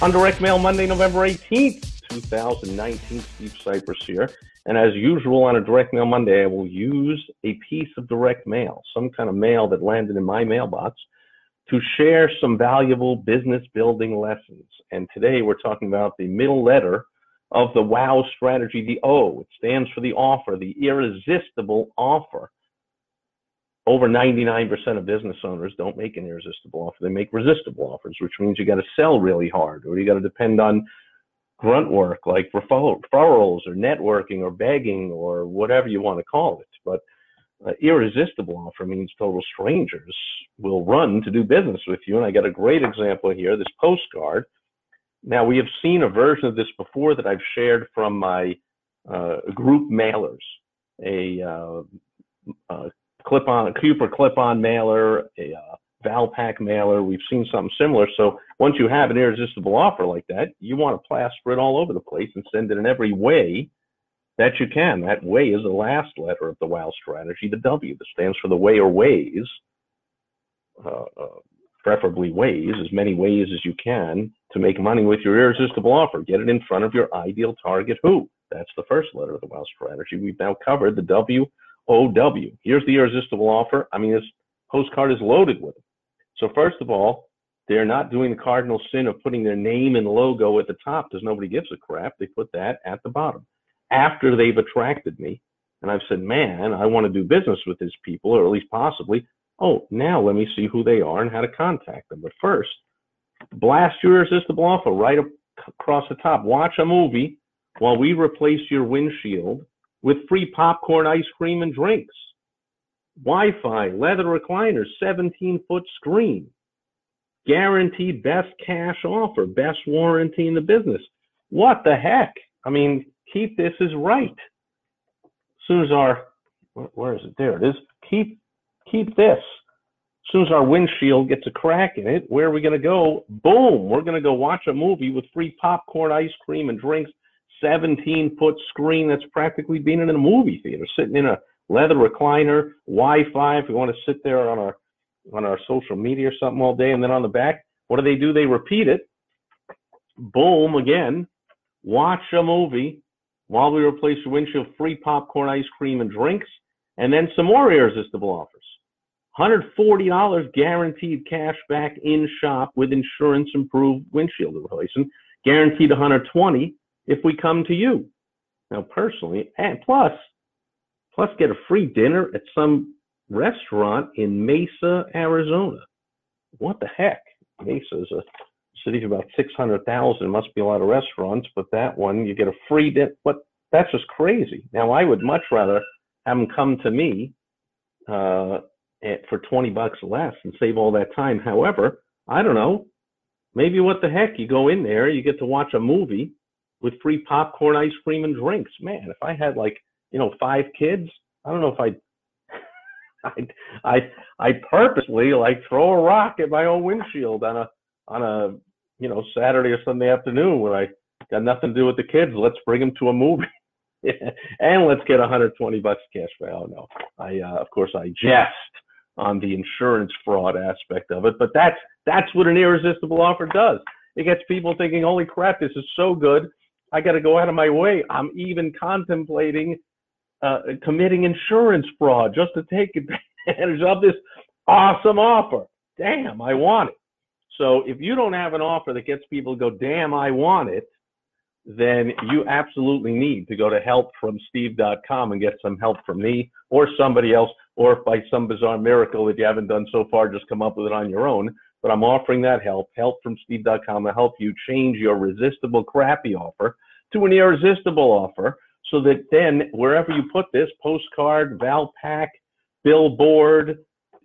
on Direct Mail Monday, November 18th, 2019. Steve Sipress here. And as usual on a Direct Mail Monday, I will use a piece of direct mail, some kind of mail that landed in my mailbox, to share some valuable business building lessons. And today we're talking about the middle letter of the WOW strategy, the O. It stands for the offer, the irresistible offer over 99% of business owners don't make an irresistible offer. They make resistible offers, which means you got to sell really hard or you got to depend on grunt work like referrals or networking or begging or whatever you want to call it. But uh, irresistible offer means total strangers will run to do business with you. And I got a great example here, this postcard. Now, we have seen a version of this before that I've shared from my uh, group mailers, a uh, uh clip-on, Cooper clip-on mailer, a uh, Valpak mailer. We've seen something similar. So once you have an irresistible offer like that, you want to plaster it all over the place and send it in every way that you can. That way is the last letter of the WOW strategy, the W that stands for the way or ways, uh, uh, preferably ways, as many ways as you can to make money with your irresistible offer. Get it in front of your ideal target who. That's the first letter of the WOW strategy. We've now covered the W OW. Here's the irresistible offer. I mean, this postcard is loaded with it. So first of all, they're not doing the cardinal sin of putting their name and logo at the top because nobody gives a crap. They put that at the bottom. After they've attracted me, and I've said, man, I want to do business with these people, or at least possibly. Oh, now let me see who they are and how to contact them. But first, blast your irresistible offer right across the top. Watch a movie while we replace your windshield with free popcorn, ice cream, and drinks. Wi-Fi, leather recliners, 17 foot screen. Guaranteed best cash offer, best warranty in the business. What the heck? I mean, keep this is right. As soon as our, where is it? There it is. Keep, keep this. As soon as our windshield gets a crack in it, where are we going to go? Boom! We're going to go watch a movie with free popcorn, ice cream, and drinks 17 foot screen that's practically being in a movie theater, sitting in a leather recliner, Wi-Fi. If we want to sit there on our on our social media or something all day, and then on the back, what do they do? They repeat it. Boom again. Watch a movie while we replace your windshield. Free popcorn, ice cream, and drinks, and then some more irresistible offers. $140 guaranteed cash back in shop with insurance improved windshield replacement. Guaranteed 120 if we come to you. Now, personally, and plus, plus get a free dinner at some restaurant in Mesa, Arizona. What the heck? Mesa is a city of about 600,000. Must be a lot of restaurants, but that one, you get a free dinner. What? That's just crazy. Now, I would much rather have them come to me uh, at, for 20 bucks less and save all that time. However, I don't know. Maybe what the heck? You go in there, you get to watch a movie with free popcorn, ice cream, and drinks. Man, if I had like you know five kids, I don't know if I'd I'd I I purposely like throw a rock at my own windshield on a on a you know Saturday or Sunday afternoon when I got nothing to do with the kids. Let's bring them to a movie. and let's get 120 bucks cash back. Oh no, I uh, of course I jest on the insurance fraud aspect of it, but that's that's what an irresistible offer does. It gets people thinking, "Holy crap, this is so good! I got to go out of my way. I'm even contemplating uh, committing insurance fraud just to take advantage of this awesome offer. Damn, I want it. So if you don't have an offer that gets people to go, damn, I want it, then you absolutely need to go to helpfromsteve.com and get some help from me or somebody else, or if by some bizarre miracle that you haven't done so far, just come up with it on your own but I'm offering that help, helpfromsteve.com to help you change your resistible crappy offer to an irresistible offer so that then wherever you put this postcard, Valpak, billboard,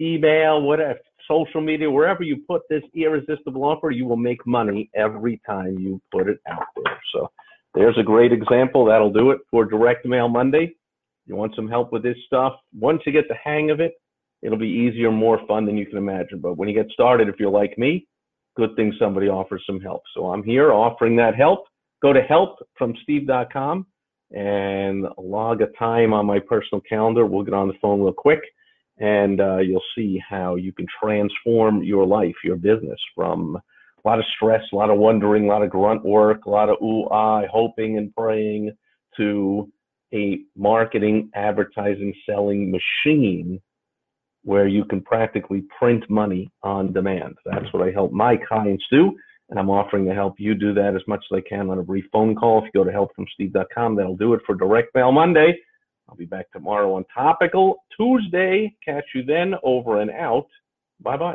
email, whatever, social media, wherever you put this irresistible offer, you will make money every time you put it out there. So there's a great example. That'll do it for Direct Mail Monday. You want some help with this stuff? Once you get the hang of it, it'll be easier, more fun than you can imagine. But when you get started, if you're like me, good thing somebody offers some help. So I'm here offering that help. Go to helpfromsteve.com and log a time on my personal calendar. We'll get on the phone real quick and uh, you'll see how you can transform your life, your business from a lot of stress, a lot of wondering, a lot of grunt work, a lot of ooh, ah, hoping and praying to a marketing, advertising, selling machine where you can practically print money on demand. That's what I help my clients do. And I'm offering to help you do that as much as I can on a brief phone call. If you go to helpfromsteve.com, that'll do it for Direct Mail Monday. I'll be back tomorrow on Topical Tuesday. Catch you then over and out. Bye bye.